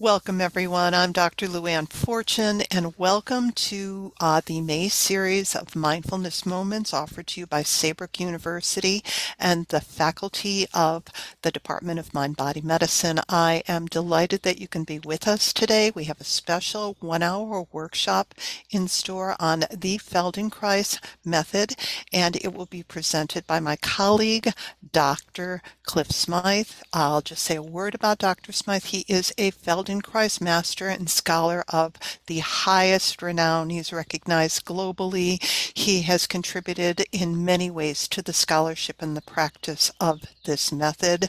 Welcome, everyone. I'm Dr. Luann Fortune, and welcome to uh, the May series of mindfulness moments offered to you by Saybrook University and the faculty of the Department of Mind Body Medicine. I am delighted that you can be with us today. We have a special one hour workshop in store on the Feldenkrais method, and it will be presented by my colleague, Dr. Cliff Smyth. I'll just say a word about Dr. Smyth. He is a Feldenkrais Feldenkrais Master and Scholar of the highest renown. He's recognized globally. He has contributed in many ways to the scholarship and the practice of this method.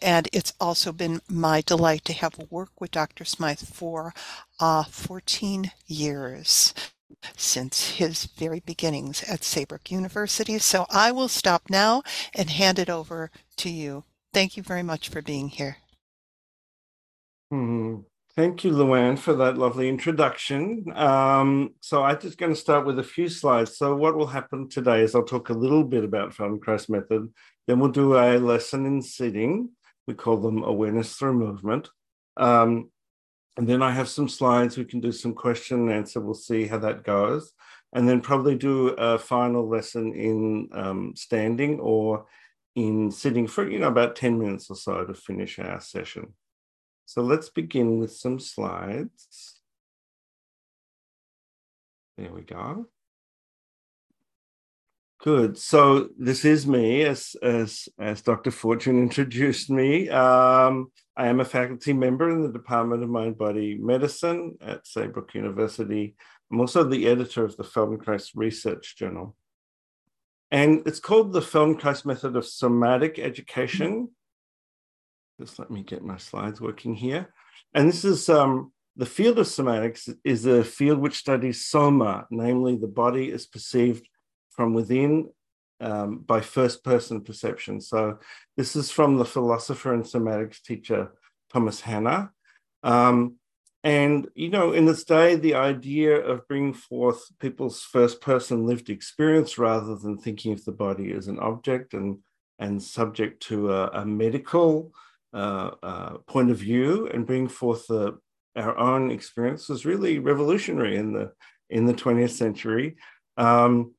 And it's also been my delight to have worked with Dr. Smyth for uh, 14 years since his very beginnings at Saybrook University. So I will stop now and hand it over to you. Thank you very much for being here. Hmm. Thank you, Luann, for that lovely introduction. Um, so I'm just going to start with a few slides. So what will happen today is I'll talk a little bit about Feldenkrais method. Then we'll do a lesson in sitting. We call them awareness through movement. Um, and then I have some slides. We can do some question and answer. We'll see how that goes. And then probably do a final lesson in um, standing or in sitting for, you know, about 10 minutes or so to finish our session. So let's begin with some slides. There we go. Good. So this is me, as as as Dr. Fortune introduced me. Um, I am a faculty member in the Department of Mind Body Medicine at Saybrook University. I'm also the editor of the Feldenkrais Research Journal. And it's called the Feldenkrais Method of Somatic Education just let me get my slides working here. And this is um, the field of somatics is a field which studies soma, namely the body is perceived from within um, by first person perception. So this is from the philosopher and somatics teacher, Thomas Hanna. Um, and, you know, in this day, the idea of bringing forth people's first person lived experience rather than thinking of the body as an object and, and subject to a, a medical point of view and bring forth our own experience was really revolutionary in the in the 20th century. Um,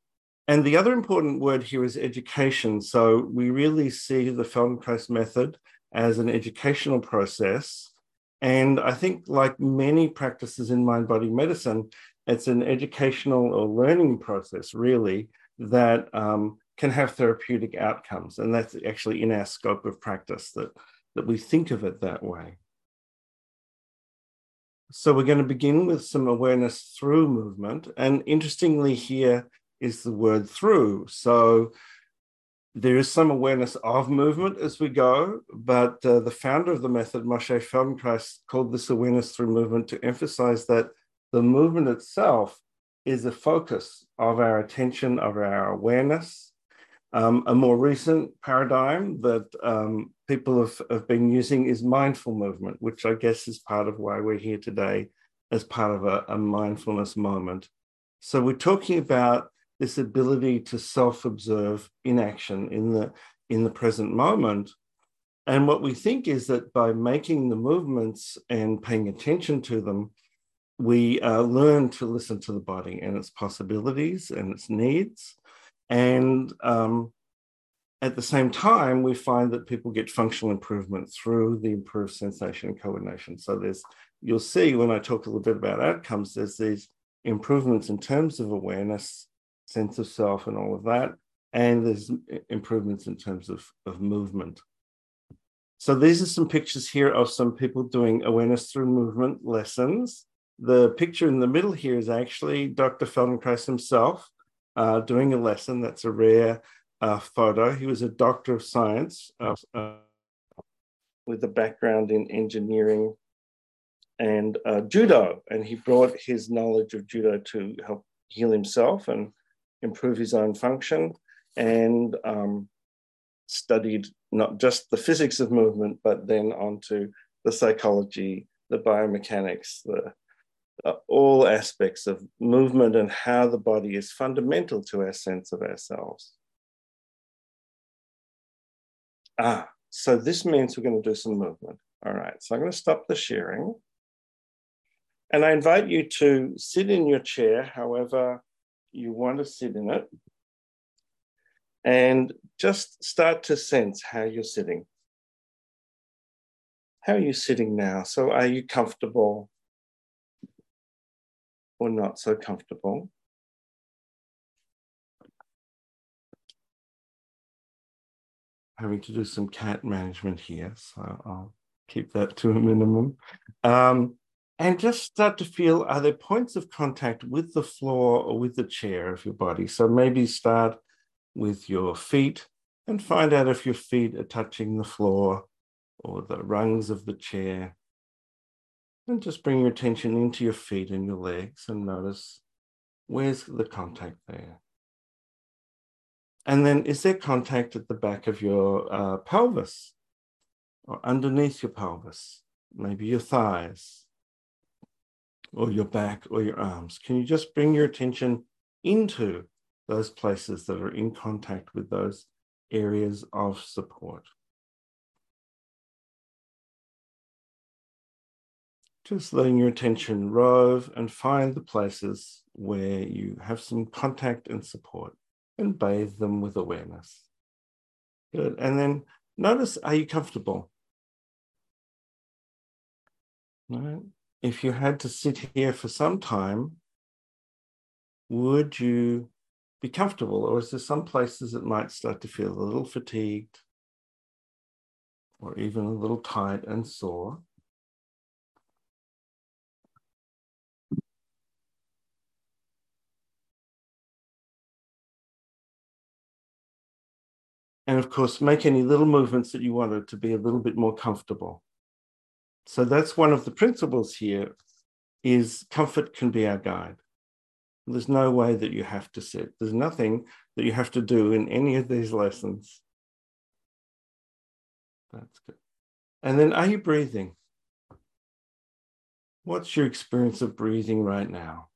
and the other important word here is education. So we really see the Feldenkrais method as an educational process. And I think, like many practices in mind body medicine, it's an educational or learning process, really, that um, can have therapeutic outcomes. And that's actually in our scope of practice that that we think of it that way. So we're going to begin with some awareness through movement. And interestingly, here is the word through. So there is some awareness of movement as we go, but uh, the founder of the method, Moshe Feldenkrais, called this awareness through movement to emphasize that the movement itself is the focus of our attention, of our awareness. Um, a more recent paradigm that um, people have, have been using is mindful movement, which I guess is part of why we're here today as part of a, a mindfulness moment. So we're talking about this ability to self-observe in action in the in the present moment. And what we think is that by making the movements and paying attention to them, we uh, learn to listen to the body and its possibilities and its needs. And um, at the same time, we find that people get functional improvement through the improved sensation and coordination. So there's, you'll see when I talk a little bit about outcomes, there's these improvements in terms of awareness, sense of self, and all of that. And there's improvements in terms of, of movement. So these are some pictures here of some people doing awareness through movement lessons. The picture in the middle here is actually Dr. Feldenkrais himself uh, doing a lesson. That's a rare uh, photo. He was a doctor of science uh, uh, with a background in engineering and uh, judo. And he brought his knowledge of judo to help heal himself and improve his own function and um, studied not just the physics of movement, but then onto the psychology, the biomechanics, the all aspects of movement and how the body is fundamental to our sense of ourselves. Ah, so this means we're going to do some movement. All right, so I'm going to stop the sharing. And I invite you to sit in your chair, however you want to sit in it, and just start to sense how you're sitting. How are you sitting now? So, are you comfortable or not so comfortable? Having to do some cat management here, so I'll keep that to a minimum. Um, and just start to feel are there points of contact with the floor or with the chair of your body? So maybe start with your feet and find out if your feet are touching the floor or the rungs of the chair. And just bring your attention into your feet and your legs and notice where's the contact there. And then is there contact at the back of your uh, pelvis or underneath your pelvis, maybe your thighs or your back or your arms? Can you just bring your attention into those places that are in contact with those areas of support? Just letting your attention rove and find the places where you have some contact and support and bathe them with awareness. Good. And then notice are you comfortable? Right. If you had to sit here for some time, would you be comfortable? Or is there some places that might start to feel a little fatigued or even a little tight and sore? And of course, make any little movements that you wanted to be a little bit more comfortable. So that's one of the principles here is comfort can be our guide. There's no way that you have to sit. There's nothing that you have to do in any of these lessons. That's good. And then are you breathing? What's your experience of breathing right now?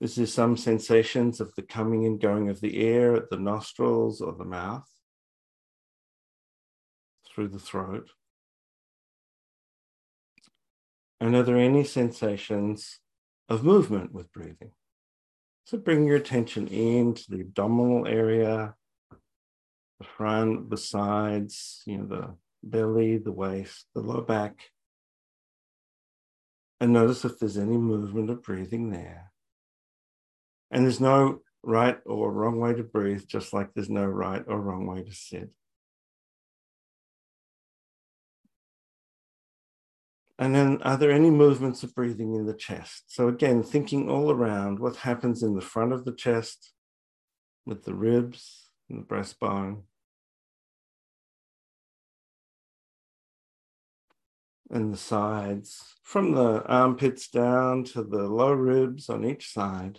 Is there some sensations of the coming and going of the air at the nostrils or the mouth? Through the throat? And are there any sensations of movement with breathing? So bring your attention into the abdominal area, the front, the sides, you know, the belly, the waist, the lower back. And notice if there's any movement of breathing there. And there's no right or wrong way to breathe, just like there's no right or wrong way to sit. And then, are there any movements of breathing in the chest? So, again, thinking all around what happens in the front of the chest with the ribs and the breastbone. And the sides, from the armpits down to the low ribs on each side.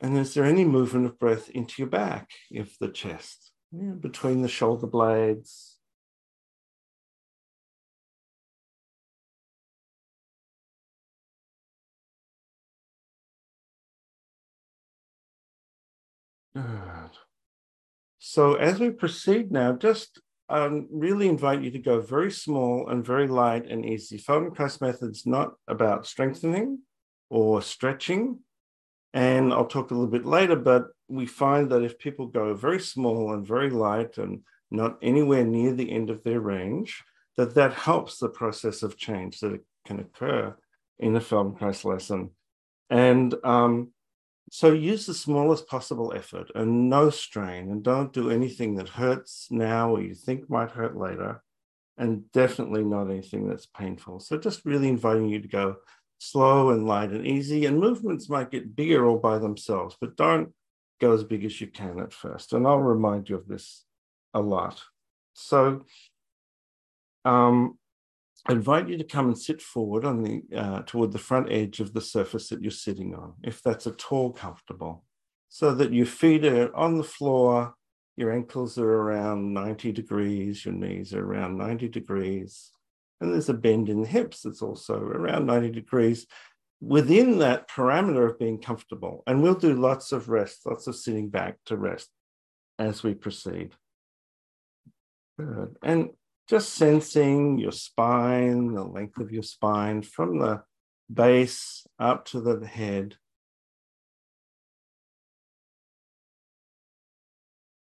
And is there any movement of breath into your back, if the chest, yeah, between the shoulder blades? Good. So as we proceed now, just um, really invite you to go very small and very light and easy. Feldenkrais method's not about strengthening or stretching. And I'll talk a little bit later, but we find that if people go very small and very light and not anywhere near the end of their range, that that helps the process of change that can occur in a Feldenkrais lesson. And um, so use the smallest possible effort and no strain, and don't do anything that hurts now or you think might hurt later, and definitely not anything that's painful. So just really inviting you to go slow and light and easy, and movements might get bigger all by themselves, but don't go as big as you can at first. And I'll remind you of this a lot. So um, I invite you to come and sit forward on the uh, toward the front edge of the surface that you're sitting on, if that's at all comfortable, so that your feet are on the floor, your ankles are around 90 degrees, your knees are around 90 degrees, and there's a bend in the hips that's also around 90 degrees within that parameter of being comfortable. And we'll do lots of rest, lots of sitting back to rest as we proceed. Good. And just sensing your spine, the length of your spine from the base up to the head.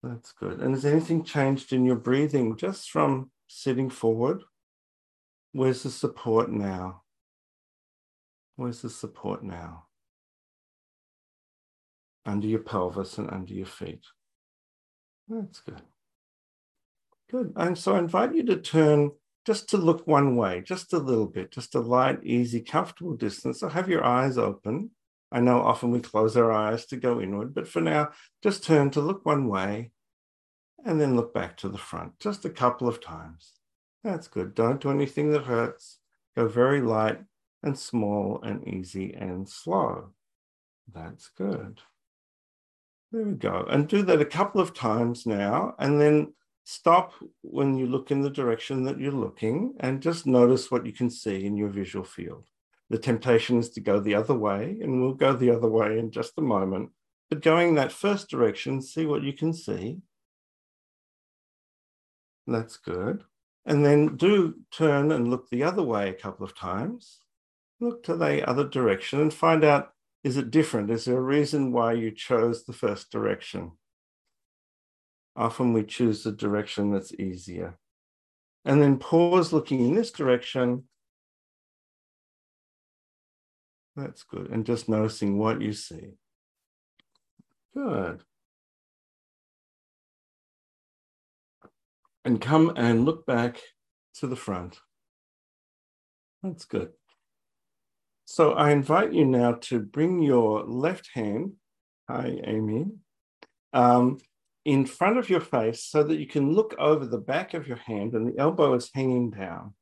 That's good. And has anything changed in your breathing just from sitting forward? Where's the support now? Where's the support now? Under your pelvis and under your feet. That's good. Good. And so I invite you to turn just to look one way, just a little bit, just a light, easy, comfortable distance. So have your eyes open. I know often we close our eyes to go inward, but for now, just turn to look one way and then look back to the front just a couple of times. That's good. Don't do anything that hurts. Go very light and small and easy and slow. That's good. There we go. And do that a couple of times now. And then stop when you look in the direction that you're looking and just notice what you can see in your visual field. The temptation is to go the other way, and we'll go the other way in just a moment. But going that first direction, see what you can see. That's good. And then do turn and look the other way a couple of times. Look to the other direction and find out is it different? Is there a reason why you chose the first direction? Often we choose the direction that's easier. And then pause looking in this direction. That's good. And just noticing what you see. Good. And come and look back to the front. That's good. So I invite you now to bring your left hand, hi Amy, um, in front of your face so that you can look over the back of your hand and the elbow is hanging down.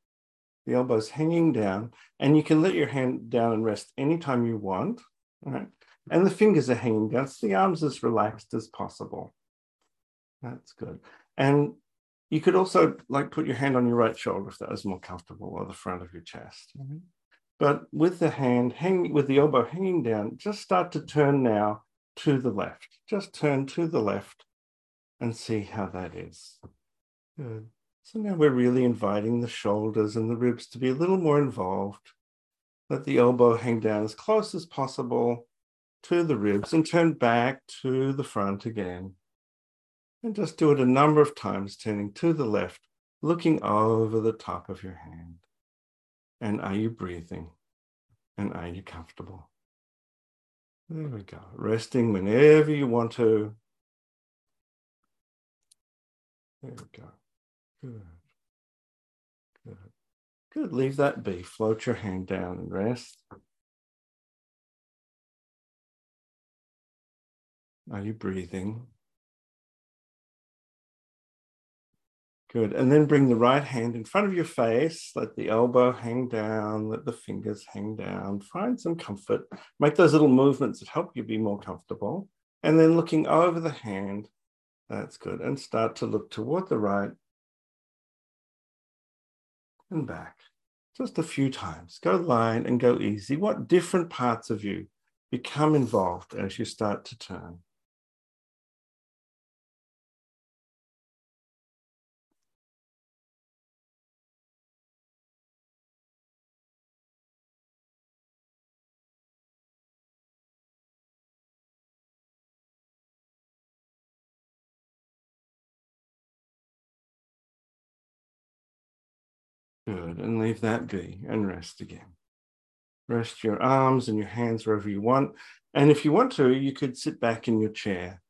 The elbow is hanging down, and you can let your hand down and rest anytime you want. Right? And the fingers are hanging down, so the arms as relaxed as possible. That's good. And you could also like put your hand on your right shoulder if that was more comfortable, or the front of your chest. Mm-hmm. But with the hand hanging, with the elbow hanging down, just start to turn now to the left. Just turn to the left and see how that is. Good. So now we're really inviting the shoulders and the ribs to be a little more involved. Let the elbow hang down as close as possible to the ribs and turn back to the front again. And just do it a number of times, turning to the left, looking over the top of your hand. And are you breathing? And are you comfortable? There we go. Resting whenever you want to, there we go. Good. Good. Good. Leave that be. Float your hand down and rest. Are you breathing? Good. And then bring the right hand in front of your face. Let the elbow hang down. Let the fingers hang down. Find some comfort. Make those little movements that help you be more comfortable. And then looking over the hand, that's good. And start to look toward the right and back. Just a few times. Go line and go easy. What different parts of you become involved as you start to turn? Good. And leave that be and rest again. Rest your arms and your hands wherever you want. And if you want to, you could sit back in your chair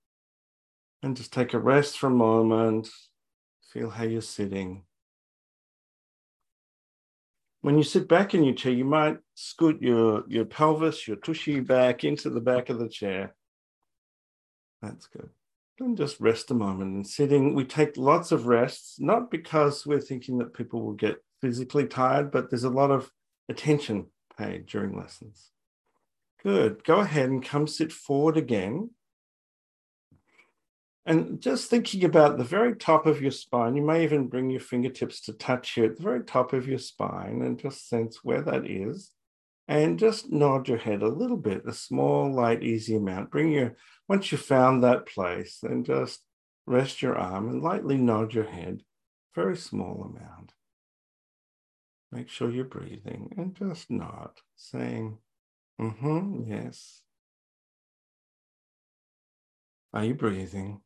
and just take a rest for a moment. Feel how you're sitting. When you sit back in your chair, you might scoot your, your pelvis, your tushy back into the back of the chair. That's good and just rest a moment and sitting. We take lots of rests, not because we're thinking that people will get physically tired, but there's a lot of attention paid during lessons. Good. Go ahead and come sit forward again. And just thinking about the very top of your spine, you may even bring your fingertips to touch here at the very top of your spine and just sense where that is. And just nod your head a little bit, a small, light, easy amount. Bring your, once you've found that place, then just rest your arm and lightly nod your head very small amount. Make sure you're breathing and just nod, saying, mm hmm, yes. Are you breathing?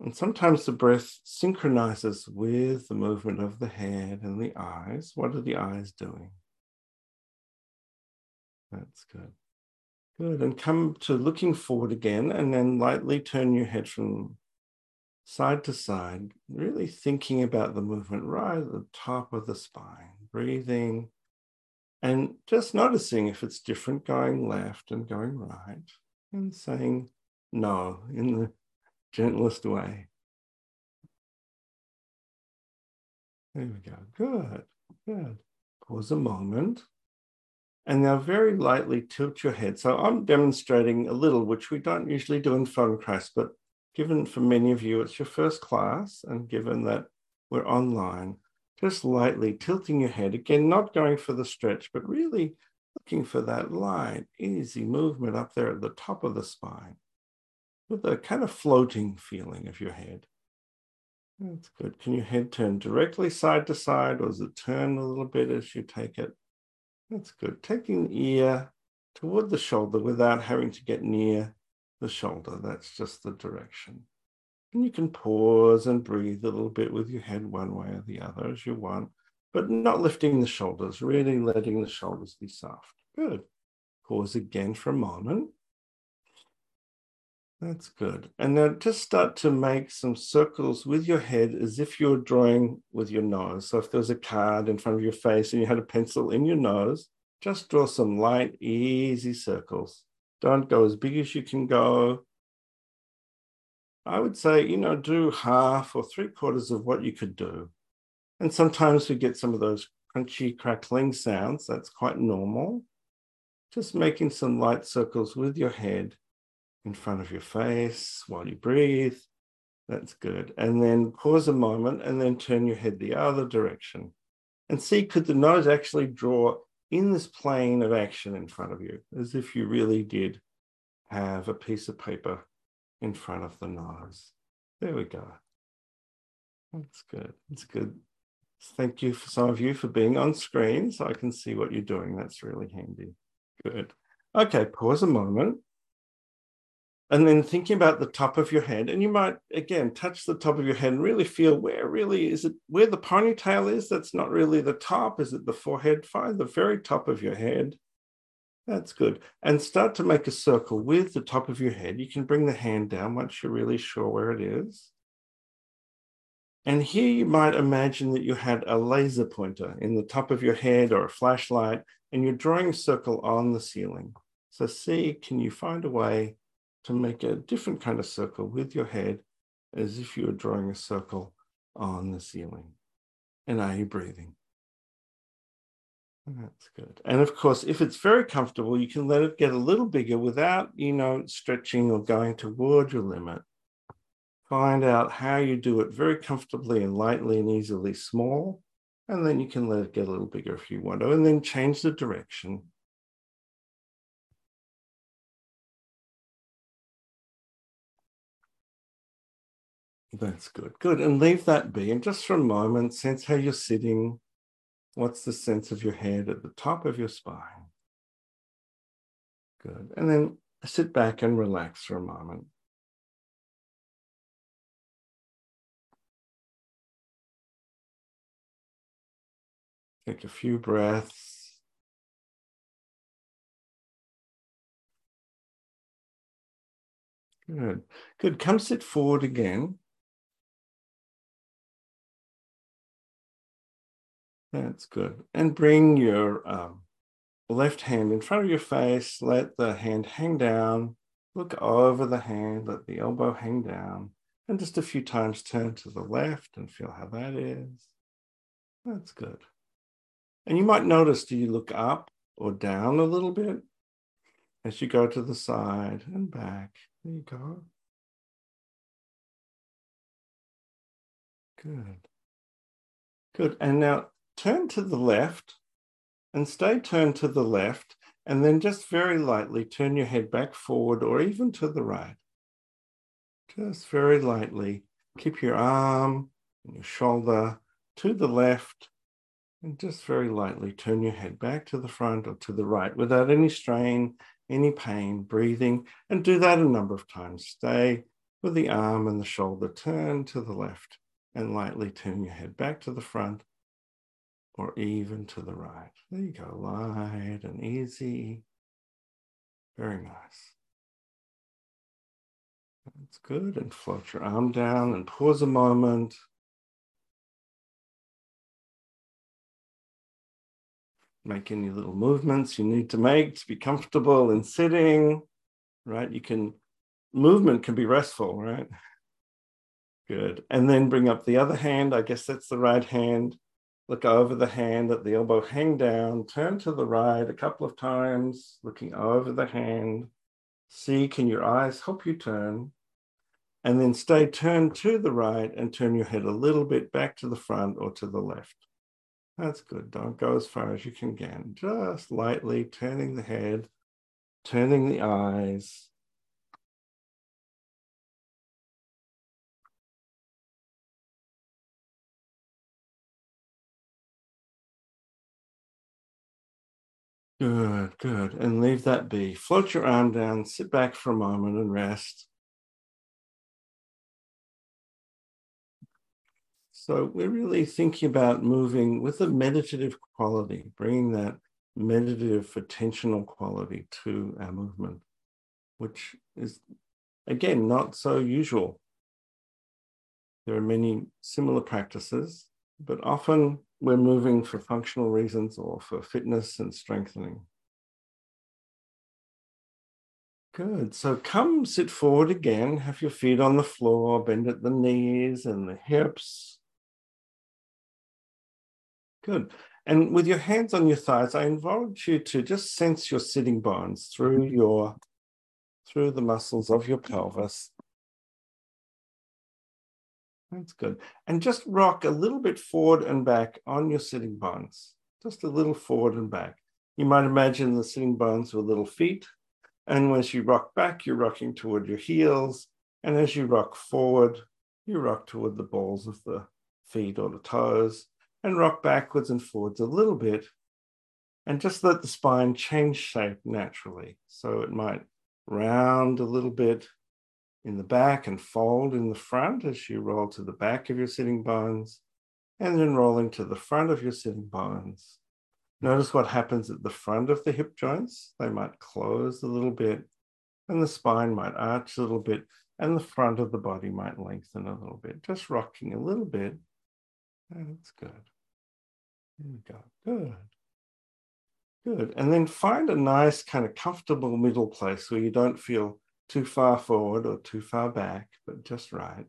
And sometimes the breath synchronizes with the movement of the head and the eyes. What are the eyes doing? That's good. Good. And come to looking forward again and then lightly turn your head from side to side, really thinking about the movement right at the top of the spine, breathing and just noticing if it's different going left and going right and saying no in the gentlest way. There we go. Good. Good. Pause a moment. And now very lightly tilt your head. So I'm demonstrating a little, which we don't usually do in phone Feldenkrais, but given for many of you it's your first class, and given that we're online, just lightly tilting your head, again, not going for the stretch, but really looking for that light, easy movement up there at the top of the spine with a kind of floating feeling of your head. That's good. Can your head turn directly side to side or does it turn a little bit as you take it? That's good. Taking the ear toward the shoulder without having to get near the shoulder. That's just the direction. And you can pause and breathe a little bit with your head one way or the other as you want, but not lifting the shoulders, really letting the shoulders be soft. Good. Pause again for a moment. That's good. And now just start to make some circles with your head as if you're drawing with your nose. So if there was a card in front of your face and you had a pencil in your nose, just draw some light, easy circles. Don't go as big as you can go. I would say, you know, do half or three quarters of what you could do. And sometimes we get some of those crunchy, crackling sounds. That's quite normal. Just making some light circles with your head in front of your face while you breathe. That's good. And then pause a moment and then turn your head the other direction. And see, could the nose actually draw in this plane of action in front of you, as if you really did have a piece of paper in front of the nose. There we go. That's good. That's good. Thank you for some of you for being on screen so I can see what you're doing. That's really handy. Good. Okay, pause a moment and then thinking about the top of your head and you might again touch the top of your head and really feel where really is it where the ponytail is that's not really the top. Is it the forehead? Find the very top of your head. That's good. And start to make a circle with the top of your head. You can bring the hand down once you're really sure where it is. And here you might imagine that you had a laser pointer in the top of your head or a flashlight and you're drawing a circle on the ceiling. So see can you find a way to make a different kind of circle with your head as if you were drawing a circle on the ceiling. And are you breathing? That's good. And of course, if it's very comfortable, you can let it get a little bigger without, you know, stretching or going toward your limit. Find out how you do it very comfortably and lightly and easily small. And then you can let it get a little bigger if you want to, and then change the direction That's good. Good. And leave that be. And just for a moment, sense how you're sitting. What's the sense of your head at the top of your spine? Good. And then sit back and relax for a moment. Take a few breaths. Good. Good. Come sit forward again. That's good. And bring your um, left hand in front of your face. Let the hand hang down. Look over the hand. Let the elbow hang down. And just a few times turn to the left and feel how that is. That's good. And you might notice do you look up or down a little bit as you go to the side and back? There you go. Good. Good. And now turn to the left and stay turned to the left, and then just very lightly turn your head back forward or even to the right. Just very lightly. Keep your arm and your shoulder to the left, and just very lightly turn your head back to the front or to the right without any strain, any pain, breathing, and do that a number of times. Stay with the arm and the shoulder turned to the left and lightly turn your head back to the front or even to the right. There you go, light and easy. Very nice. That's good. And float your arm down and pause a moment. Make any little movements you need to make to be comfortable in sitting, right? You can, movement can be restful, right? Good. And then bring up the other hand. I guess that's the right hand. Look over the hand at the elbow, hang down, turn to the right a couple of times, looking over the hand. See, can your eyes help you turn? And then stay turned to the right and turn your head a little bit back to the front or to the left. That's good. Don't go as far as you can get. Just lightly turning the head, turning the eyes. Good, good. And leave that be. Float your arm down, sit back for a moment and rest. So we're really thinking about moving with a meditative quality, bringing that meditative attentional quality to our movement, which is, again, not so usual. There are many similar practices, but often we're moving for functional reasons or for fitness and strengthening. Good. So come sit forward again. Have your feet on the floor, bend at the knees and the hips. Good. And with your hands on your thighs, I invite you to just sense your sitting bones through your through the muscles of your pelvis. That's good. And just rock a little bit forward and back on your sitting bones. Just a little forward and back. You might imagine the sitting bones with little feet. And as you rock back, you're rocking toward your heels. And as you rock forward, you rock toward the balls of the feet or the toes and rock backwards and forwards a little bit and just let the spine change shape naturally. So it might round a little bit in the back and fold in the front as you roll to the back of your sitting bones and then rolling to the front of your sitting bones. Notice what happens at the front of the hip joints. They might close a little bit and the spine might arch a little bit and the front of the body might lengthen a little bit, just rocking a little bit that's good. There we go. Good. Good. And then find a nice kind of comfortable middle place where you don't feel too far forward or too far back, but just right.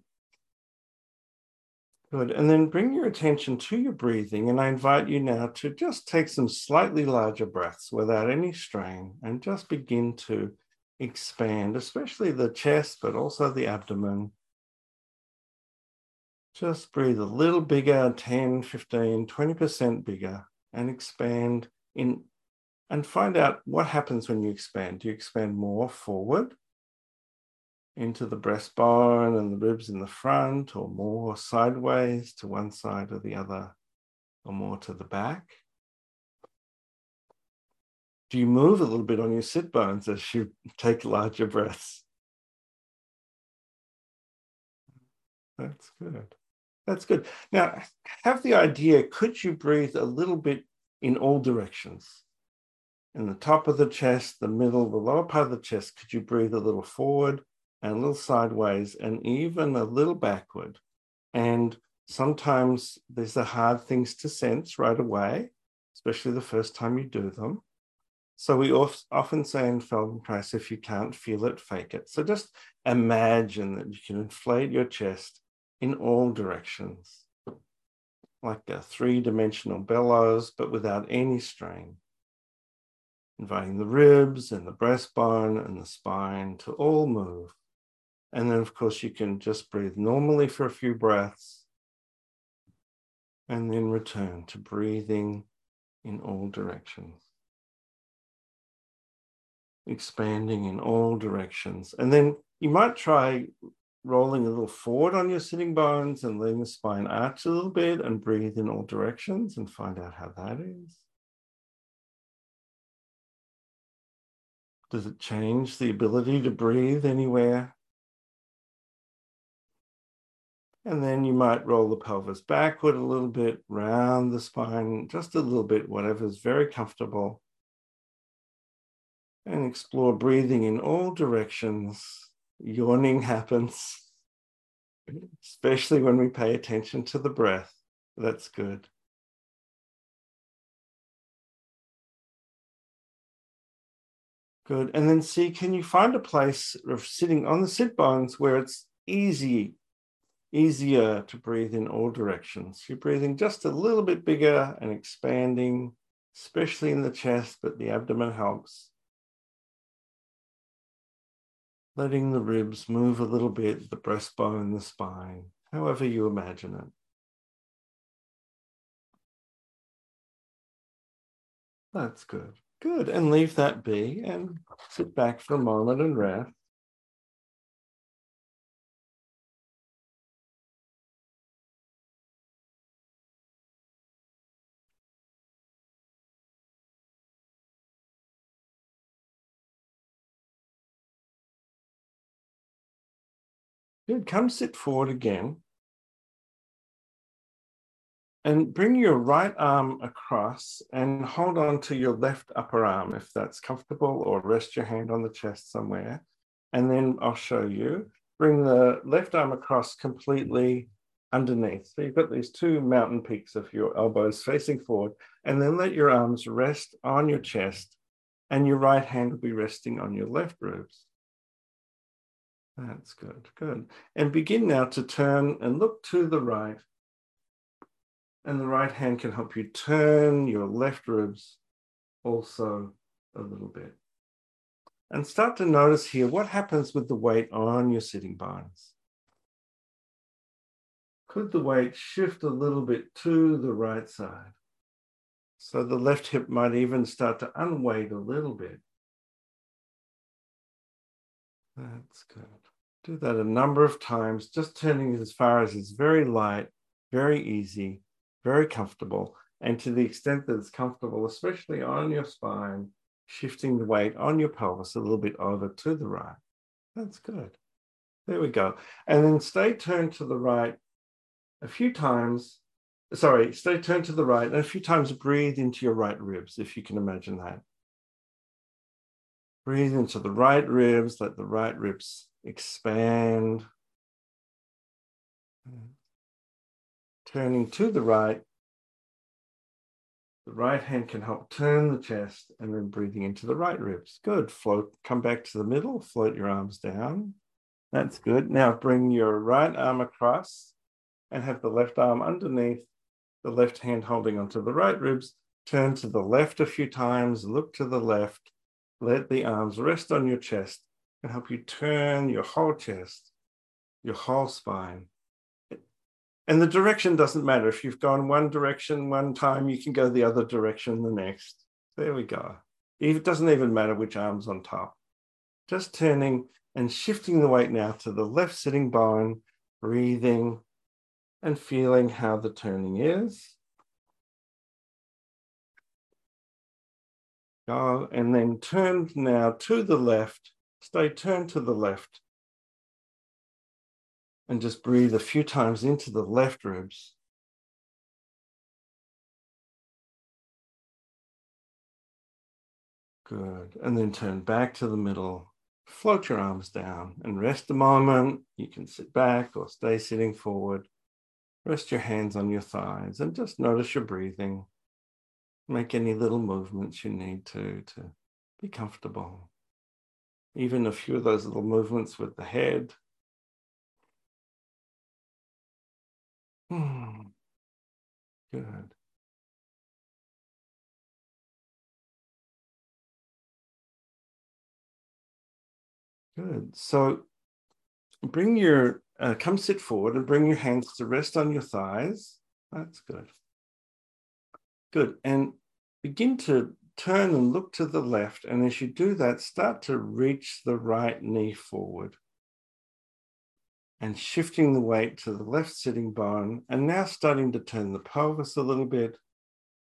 Good. And then bring your attention to your breathing. And I invite you now to just take some slightly larger breaths without any strain and just begin to expand, especially the chest, but also the abdomen just breathe a little bigger 10, 15, 20% bigger and expand in and find out what happens when you expand. Do you expand more forward into the breastbone and the ribs in the front, or more sideways to one side or the other, or more to the back? Do you move a little bit on your sit bones as you take larger breaths? That's good. That's good. Now, have the idea could you breathe a little bit in all directions? In the top of the chest, the middle, the lower part of the chest, could you breathe a little forward and a little sideways and even a little backward? And sometimes these are hard things to sense right away, especially the first time you do them. So we often say in Feldenkrais, if you can't feel it, fake it. So just imagine that you can inflate your chest in all directions, like a three dimensional bellows, but without any strain, inviting the ribs and the breastbone and the spine to all move. And then, of course, you can just breathe normally for a few breaths and then return to breathing in all directions. Expanding in all directions. And then you might try rolling a little forward on your sitting bones and letting the spine arch a little bit and breathe in all directions and find out how that is. Does it change the ability to breathe anywhere? And then you might roll the pelvis backward a little bit, round the spine just a little bit, whatever's very comfortable. And explore breathing in all directions. Yawning happens, especially when we pay attention to the breath. That's good. Good. And then see, can you find a place of sitting on the sit bones where it's easy, easier to breathe in all directions? You're breathing just a little bit bigger and expanding, especially in the chest, but the abdomen helps. Letting the ribs move a little bit, the breastbone, the spine, however you imagine it. That's good. Good. And leave that be and sit back for a moment and rest. Come sit forward again. And bring your right arm across and hold on to your left upper arm if that's comfortable, or rest your hand on the chest somewhere. And then I'll show you. Bring the left arm across completely underneath. So you've got these two mountain peaks of your elbows facing forward, and then let your arms rest on your chest, and your right hand will be resting on your left ribs. That's good, good. And begin now to turn and look to the right and the right hand can help you turn your left ribs also a little bit. And start to notice here what happens with the weight on your sitting bones. Could the weight shift a little bit to the right side? So the left hip might even start to unweight a little bit. That's good. Do that a number of times, just turning as far as it's very light, very easy, very comfortable. And to the extent that it's comfortable, especially on your spine, shifting the weight on your pelvis a little bit over to the right. That's good. There we go. And then stay turned to the right a few times. Sorry, stay turned to the right and a few times breathe into your right ribs, if you can imagine that. Breathe into the right ribs, let the right ribs expand turning to the right. The right hand can help turn the chest and then breathing into the right ribs. Good. Float, come back to the middle, float your arms down. That's good. Now bring your right arm across and have the left arm underneath, the left hand holding onto the right ribs. Turn to the left a few times, look to the left, let the arms rest on your chest and help you turn your whole chest, your whole spine and the direction doesn't matter. If you've gone one direction one time, you can go the other direction the next. There we go. It doesn't even matter which arm's on top. Just turning and shifting the weight now to the left sitting bone, breathing and feeling how the turning is. Go and then turn now to the left. Stay turned to the left and just breathe a few times into the left ribs. Good. And then turn back to the middle. Float your arms down and rest a moment. You can sit back or stay sitting forward. Rest your hands on your thighs and just notice your breathing. Make any little movements you need to to be comfortable. Even a few of those little movements with the head Hmm. Good. Good. So bring your, uh, come sit forward and bring your hands to rest on your thighs. That's good. Good. And begin to turn and look to the left. And as you do that, start to reach the right knee forward. and shifting the weight to the left sitting bone, and now starting to turn the pelvis a little bit.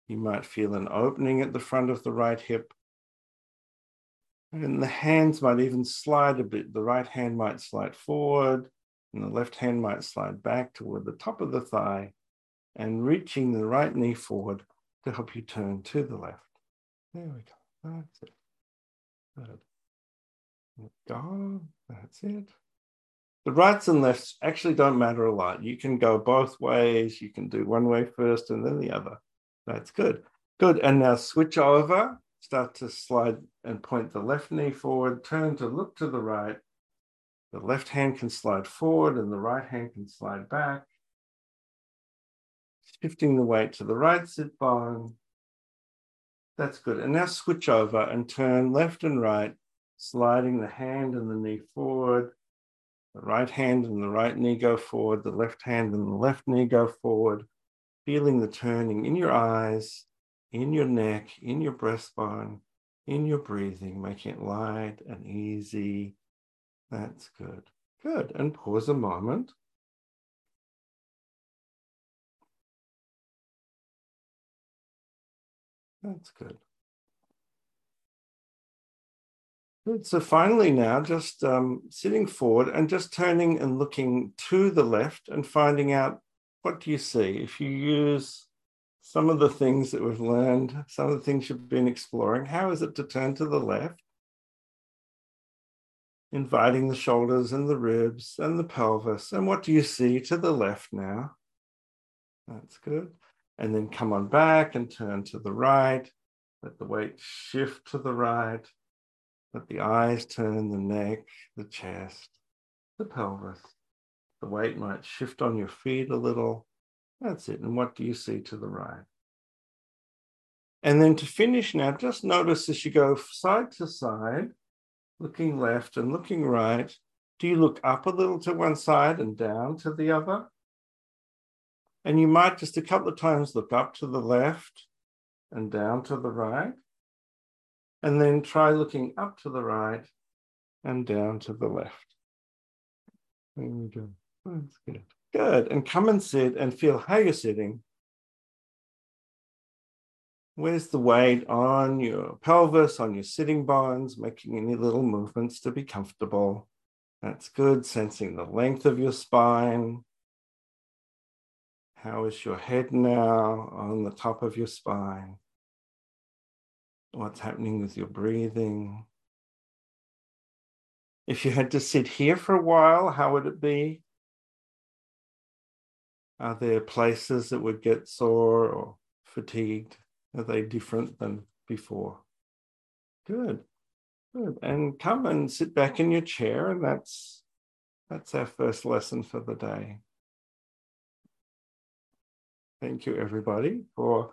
You might feel an opening at the front of the right hip. And the hands might even slide a bit. The right hand might slide forward, and the left hand might slide back toward the top of the thigh, and reaching the right knee forward to help you turn to the left. There we go. That's it. Good. Go. That's it. The rights and lefts actually don't matter a lot. You can go both ways. You can do one way first and then the other. That's good. Good. And now switch over. Start to slide and point the left knee forward. Turn to look to the right. The left hand can slide forward and the right hand can slide back. Shifting the weight to the right sit bone. That's good. And now switch over and turn left and right, sliding the hand and the knee forward. The right hand and the right knee go forward. The left hand and the left knee go forward. Feeling the turning in your eyes, in your neck, in your breastbone, in your breathing, making it light and easy. That's good. Good. And pause a moment. That's good. Good. So finally now, just um, sitting forward and just turning and looking to the left and finding out what do you see? If you use some of the things that we've learned, some of the things you've been exploring, how is it to turn to the left? Inviting the shoulders and the ribs and the pelvis. And what do you see to the left now? That's good and then come on back and turn to the right. Let the weight shift to the right. Let the eyes turn, the neck, the chest, the pelvis. The weight might shift on your feet a little. That's it. And what do you see to the right? And then to finish now, just notice as you go side to side, looking left and looking right, do you look up a little to one side and down to the other? And you might just a couple of times look up to the left and down to the right. And then try looking up to the right and down to the left. There we go. That's good. Good. And come and sit and feel how you're sitting. Where's the weight on your pelvis, on your sitting bones, making any little movements to be comfortable? That's good. Sensing the length of your spine, how is your head now on the top of your spine? What's happening with your breathing? If you had to sit here for a while, how would it be? Are there places that would get sore or fatigued? Are they different than before? Good. Good. And come and sit back in your chair, and that's that's our first lesson for the day. Thank you, everybody, for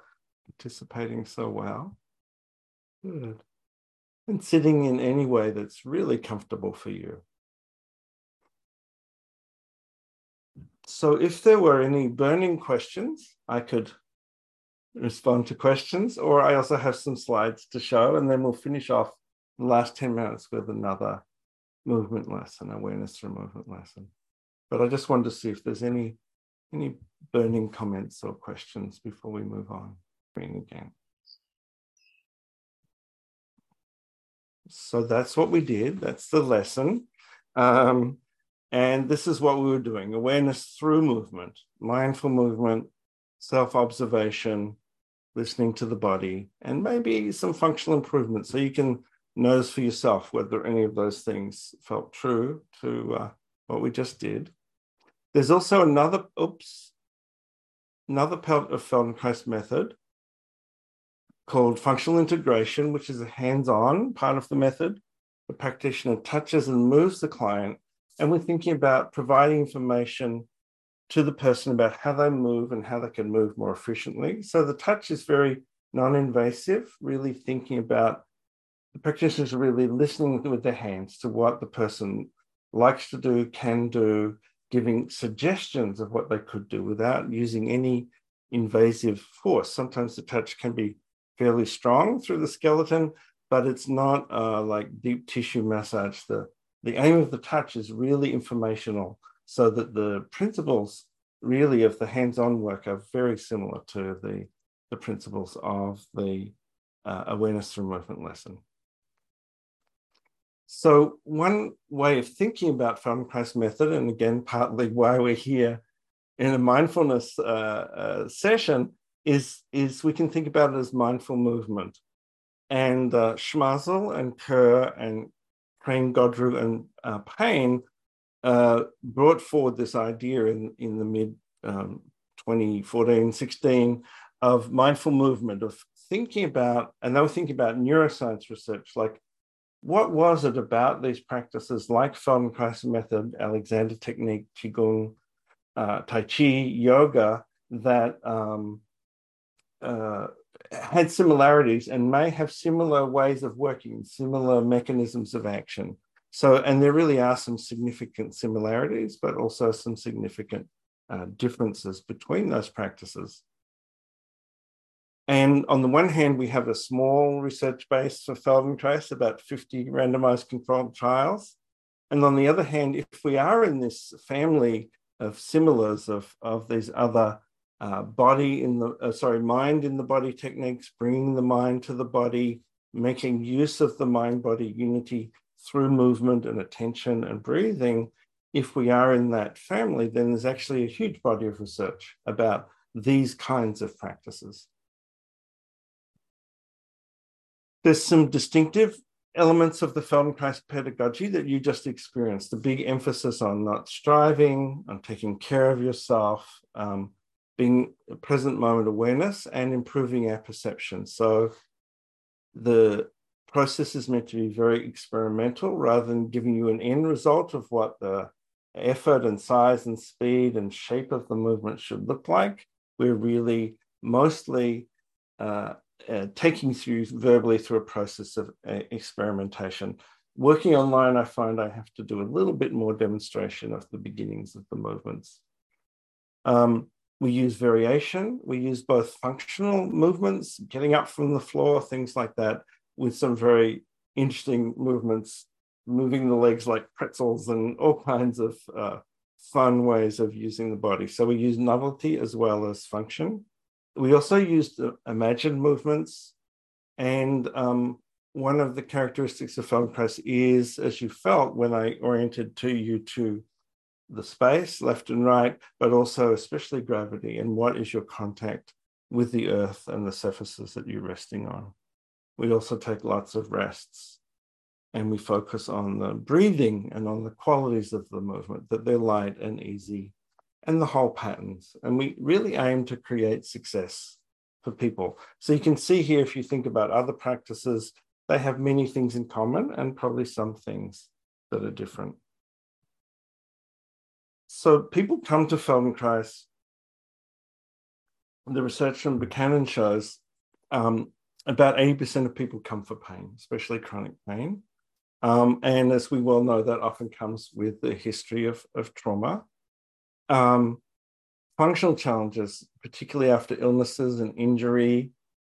participating so well. Good. And sitting in any way that's really comfortable for you. So, if there were any burning questions, I could respond to questions, or I also have some slides to show, and then we'll finish off the last 10 minutes with another movement lesson, awareness through movement lesson. But I just wanted to see if there's any any burning comments or questions before we move on? again. So that's what we did. That's the lesson. Um, and this is what we were doing awareness through movement, mindful movement, self observation, listening to the body, and maybe some functional improvement. So you can notice for yourself whether any of those things felt true to uh, what we just did. There's also another, oops, another part of Feldenkrais method called functional integration, which is a hands-on part of the method. The practitioner touches and moves the client, and we're thinking about providing information to the person about how they move and how they can move more efficiently. So the touch is very non-invasive, really thinking about the practitioners are really listening with their hands to what the person likes to do, can do, giving suggestions of what they could do without using any invasive force. Sometimes the touch can be fairly strong through the skeleton, but it's not uh, like deep tissue massage. The, the aim of the touch is really informational so that the principles really of the hands-on work are very similar to the, the principles of the uh, awareness through movement lesson. So one way of thinking about Feldenkrais method, and again, partly why we're here in a mindfulness uh, uh, session, is, is we can think about it as mindful movement. And uh, Schmalzl and Kerr and Crane, Godreau, and uh, Payne uh, brought forward this idea in, in the mid um, 2014, 16 of mindful movement, of thinking about, and they were thinking about neuroscience research, like what was it about these practices like Feldenkrais method, Alexander technique, Qigong, uh, Tai Chi, yoga that um, uh, had similarities and may have similar ways of working, similar mechanisms of action. So, and there really are some significant similarities, but also some significant uh, differences between those practices. And on the one hand, we have a small research base for Feldenkrais, about 50 randomized controlled trials. And on the other hand, if we are in this family of similars of, of these other uh, body in the, uh, sorry, mind in the body techniques, bringing the mind to the body, making use of the mind body unity through movement and attention and breathing, if we are in that family, then there's actually a huge body of research about these kinds of practices. There's some distinctive elements of the Feldenkrais pedagogy that you just experienced, the big emphasis on not striving, on taking care of yourself, um, being present moment awareness, and improving our perception. So the process is meant to be very experimental rather than giving you an end result of what the effort and size and speed and shape of the movement should look like. We're really mostly uh, uh, taking through verbally through a process of uh, experimentation. Working online, I find I have to do a little bit more demonstration of the beginnings of the movements. Um, we use variation. We use both functional movements, getting up from the floor, things like that, with some very interesting movements, moving the legs like pretzels and all kinds of uh, fun ways of using the body. So we use novelty as well as function we also used imagined movements. And um, one of the characteristics of Feldenkrais is, as you felt when I oriented to you to the space, left and right, but also especially gravity and what is your contact with the earth and the surfaces that you're resting on. We also take lots of rests and we focus on the breathing and on the qualities of the movement, that they're light and easy and the whole patterns. And we really aim to create success for people. So you can see here, if you think about other practices, they have many things in common and probably some things that are different. So people come to Feldenkrais. The research from Buchanan shows um, about 80% of people come for pain, especially chronic pain. Um, and as we well know, that often comes with the history of, of trauma. Um, functional challenges, particularly after illnesses and injury,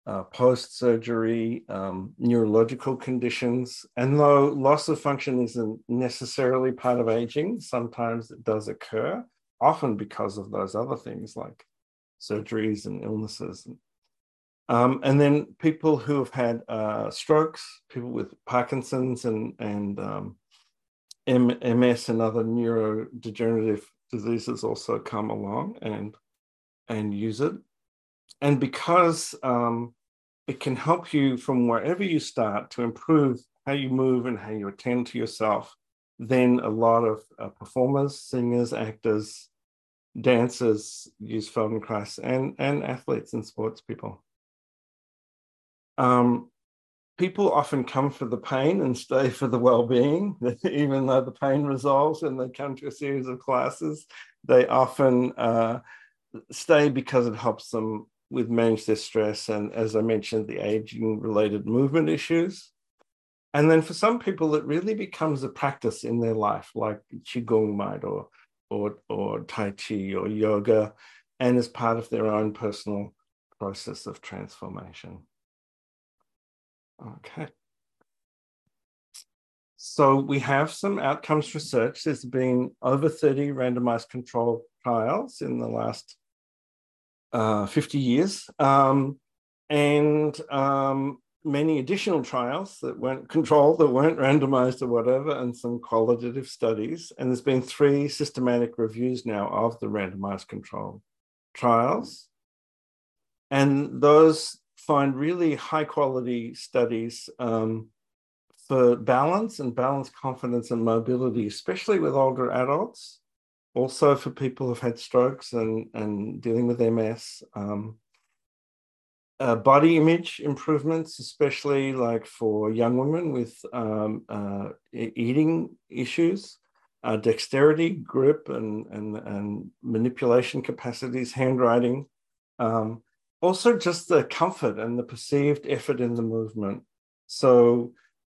uh, post surgery, um, neurological conditions. And though loss of function isn't necessarily part of aging, sometimes it does occur, often because of those other things like surgeries and illnesses. Um, and then people who have had uh, strokes, people with Parkinson's and, and um, MS and other neurodegenerative diseases also come along and and use it. And because um, it can help you from wherever you start to improve how you move and how you attend to yourself, then a lot of uh, performers, singers, actors, dancers use Feldenkrais and, and athletes and sports people. Um, people often come for the pain and stay for the well-being. Even though the pain resolves and they come to a series of classes they often uh, stay because it helps them with manage their stress and as i mentioned the aging related movement issues. And then for some people it really becomes a practice in their life like qigong might or or or tai chi or yoga and as part of their own personal process of transformation Okay. so we have some outcomes research. There's been over 30 randomized control trials in the last uh, 50 years, um, and um, many additional trials that weren't controlled, that weren't randomized or whatever, and some qualitative studies. And there's been three systematic reviews now of the randomized control trials. And those find really high quality studies um, for balance and balance confidence and mobility, especially with older adults, also for people who've had strokes and, and dealing with MS. Um, uh, body image improvements, especially like for young women with um, uh, eating issues, uh, dexterity, grip, and, and, and manipulation capacities, handwriting. Um, also, just the comfort and the perceived effort in the movement. So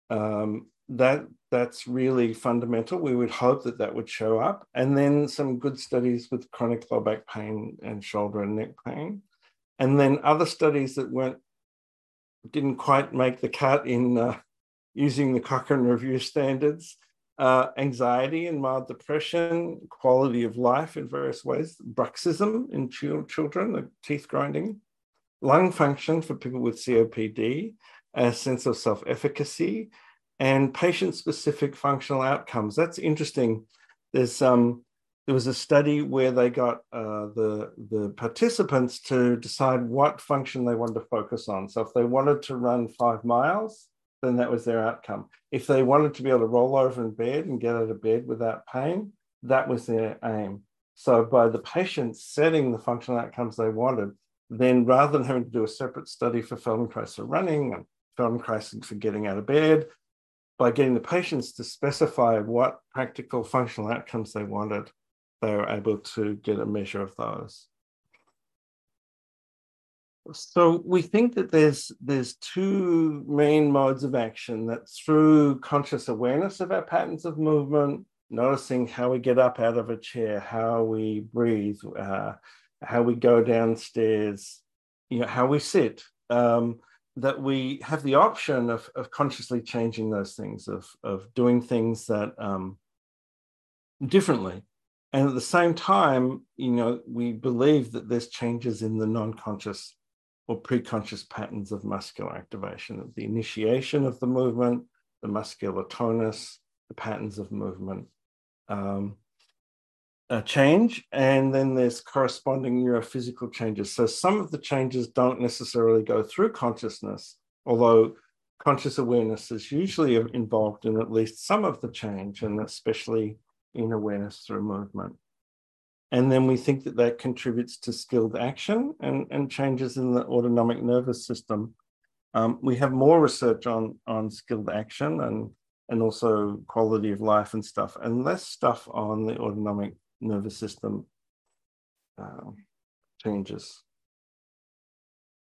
um, that that's really fundamental. We would hope that that would show up, and then some good studies with chronic low back pain and shoulder and neck pain and then other studies that weren't didn't quite make the cut in uh, using the Cochrane review standards. Uh, anxiety and mild depression, quality of life in various ways, bruxism in ch- children, the teeth grinding, lung function for people with COPD, a sense of self efficacy, and patient specific functional outcomes. That's interesting. There's um, there was a study where they got uh, the the participants to decide what function they wanted to focus on. So if they wanted to run five miles, then that was their outcome. If they wanted to be able to roll over in bed and get out of bed without pain, that was their aim. So by the patients setting the functional outcomes they wanted, then rather than having to do a separate study for Feldenkrais for running and Feldenkrais for getting out of bed, by getting the patients to specify what practical functional outcomes they wanted, they were able to get a measure of those. So we think that there's there's two main modes of action that through conscious awareness of our patterns of movement, noticing how we get up out of a chair, how we breathe, uh, how we go downstairs, you know, how we sit, um, that we have the option of, of consciously changing those things, of, of doing things that um, differently. And at the same time, you know, we believe that there's changes in the non-conscious or pre-conscious patterns of muscular activation, the initiation of the movement, the muscular tonus, the patterns of movement um, change, and then there's corresponding neurophysical changes. So some of the changes don't necessarily go through consciousness, although conscious awareness is usually involved in at least some of the change, and especially in awareness through movement. And then we think that that contributes to skilled action and, and changes in the autonomic nervous system. Um, we have more research on, on skilled action and, and also quality of life and stuff, and less stuff on the autonomic nervous system uh, changes.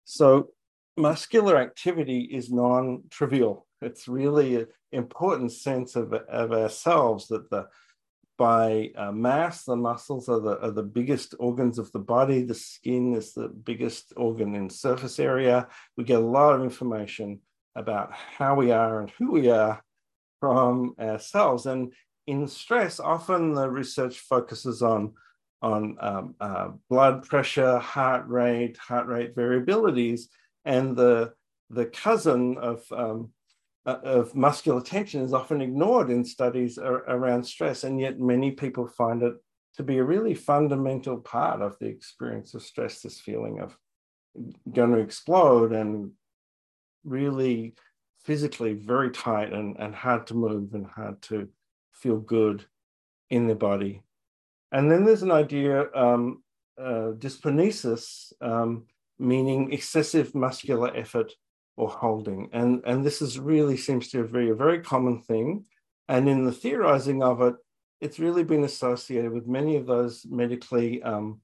So muscular activity is non-trivial. It's really an important sense of, of ourselves that the by uh, mass, the muscles are the, are the biggest organs of the body. The skin is the biggest organ in surface area. We get a lot of information about how we are and who we are from ourselves. And in stress, often the research focuses on, on um, uh, blood pressure, heart rate, heart rate variabilities, and the, the cousin of um, uh, of muscular tension is often ignored in studies ar- around stress, and yet many people find it to be a really fundamental part of the experience of stress. This feeling of going to explode and really physically very tight and, and hard to move and hard to feel good in the body. And then there's an idea, um, uh, um, meaning excessive muscular effort or holding. And, and this is really seems to be a very common thing. And in the theorizing of it, it's really been associated with many of those medically um,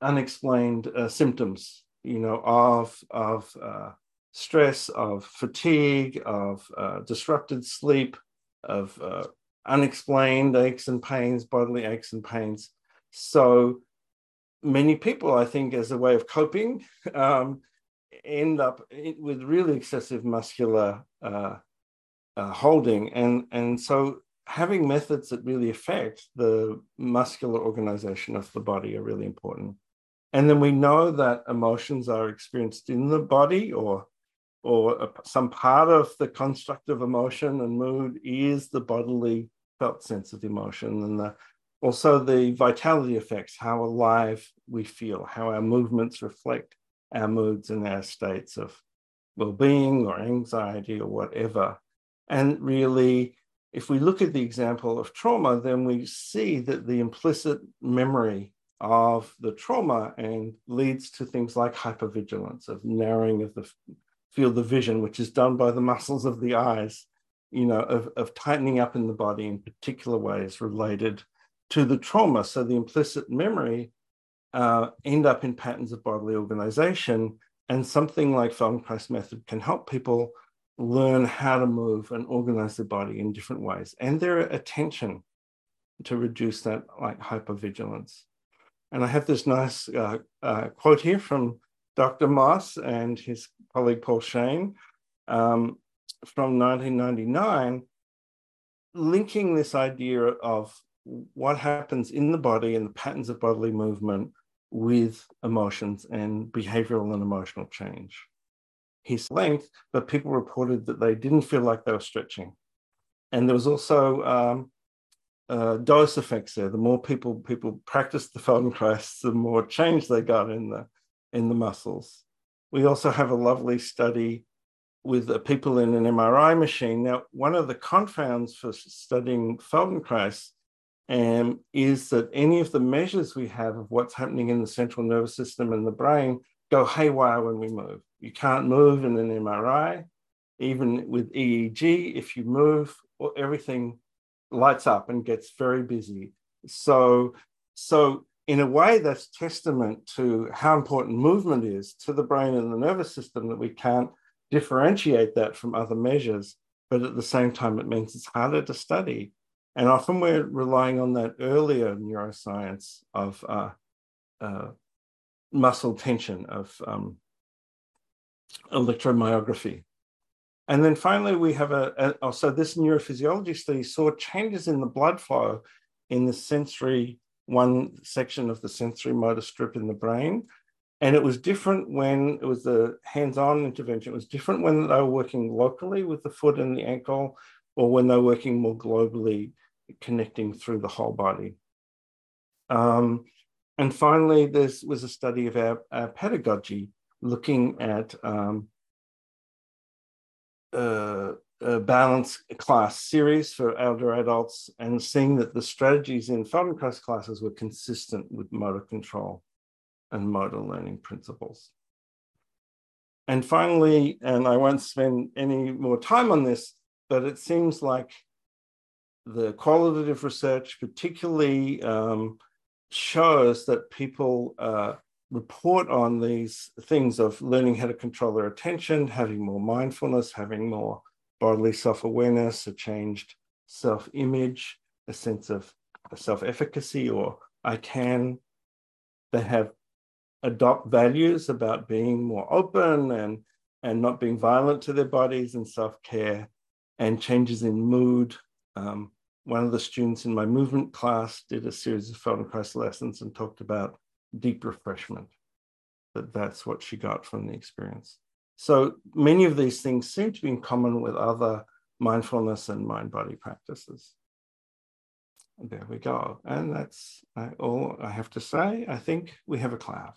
unexplained uh, symptoms, you know, of, of uh, stress, of fatigue, of uh, disrupted sleep, of uh, unexplained aches and pains, bodily aches and pains. So many people, I think, as a way of coping, um, end up with really excessive muscular uh, uh, holding. And, and so having methods that really affect the muscular organization of the body are really important. And then we know that emotions are experienced in the body or or some part of the construct of emotion and mood is the bodily felt sense of emotion and the, also the vitality effects, how alive we feel, how our movements reflect our moods and our states of well-being or anxiety or whatever. And really, if we look at the example of trauma, then we see that the implicit memory of the trauma and leads to things like hypervigilance, of narrowing of the field of vision, which is done by the muscles of the eyes, you know, of, of tightening up in the body in particular ways related to the trauma. So the implicit memory uh, end up in patterns of bodily organization. And something like Feldenkrais method can help people learn how to move and organize their body in different ways and their attention to reduce that like hypervigilance. And I have this nice uh, uh, quote here from Dr. Moss and his colleague Paul Shane um, from 1999, linking this idea of what happens in the body and the patterns of bodily movement with emotions and behavioral and emotional change. His length, but people reported that they didn't feel like they were stretching. And there was also um, uh, dose effects there. The more people people practiced the Feldenkrais, the more change they got in the in the muscles. We also have a lovely study with uh, people in an MRI machine. Now, one of the confounds for studying Feldenkrais um, is that any of the measures we have of what's happening in the central nervous system and the brain go haywire when we move. You can't move in an MRI. Even with EEG, if you move, everything lights up and gets very busy. So, so in a way, that's testament to how important movement is to the brain and the nervous system that we can't differentiate that from other measures. But at the same time, it means it's harder to study and often we're relying on that earlier neuroscience of uh, uh, muscle tension, of um, electromyography. And then finally, we have a, a oh, so this neurophysiology study saw changes in the blood flow in the sensory, one section of the sensory motor strip in the brain. And it was different when it was the hands on intervention. It was different when they were working locally with the foot and the ankle, or when they're working more globally connecting through the whole body. Um, and finally, there was a study of our, our pedagogy looking at um, a balanced class series for elder adults and seeing that the strategies in Feldenkrais classes were consistent with motor control and motor learning principles. And finally, and I won't spend any more time on this, but it seems like the qualitative research particularly um, shows that people uh, report on these things of learning how to control their attention, having more mindfulness, having more bodily self awareness, a changed self image, a sense of self efficacy, or I can. They have adopt values about being more open and, and not being violent to their bodies and self care, and changes in mood. Um, one of the students in my movement class did a series of Feldenkrais lessons and talked about deep refreshment, that that's what she got from the experience. So many of these things seem to be in common with other mindfulness and mind body practices. There we go. And that's all I have to say. I think we have a cloud.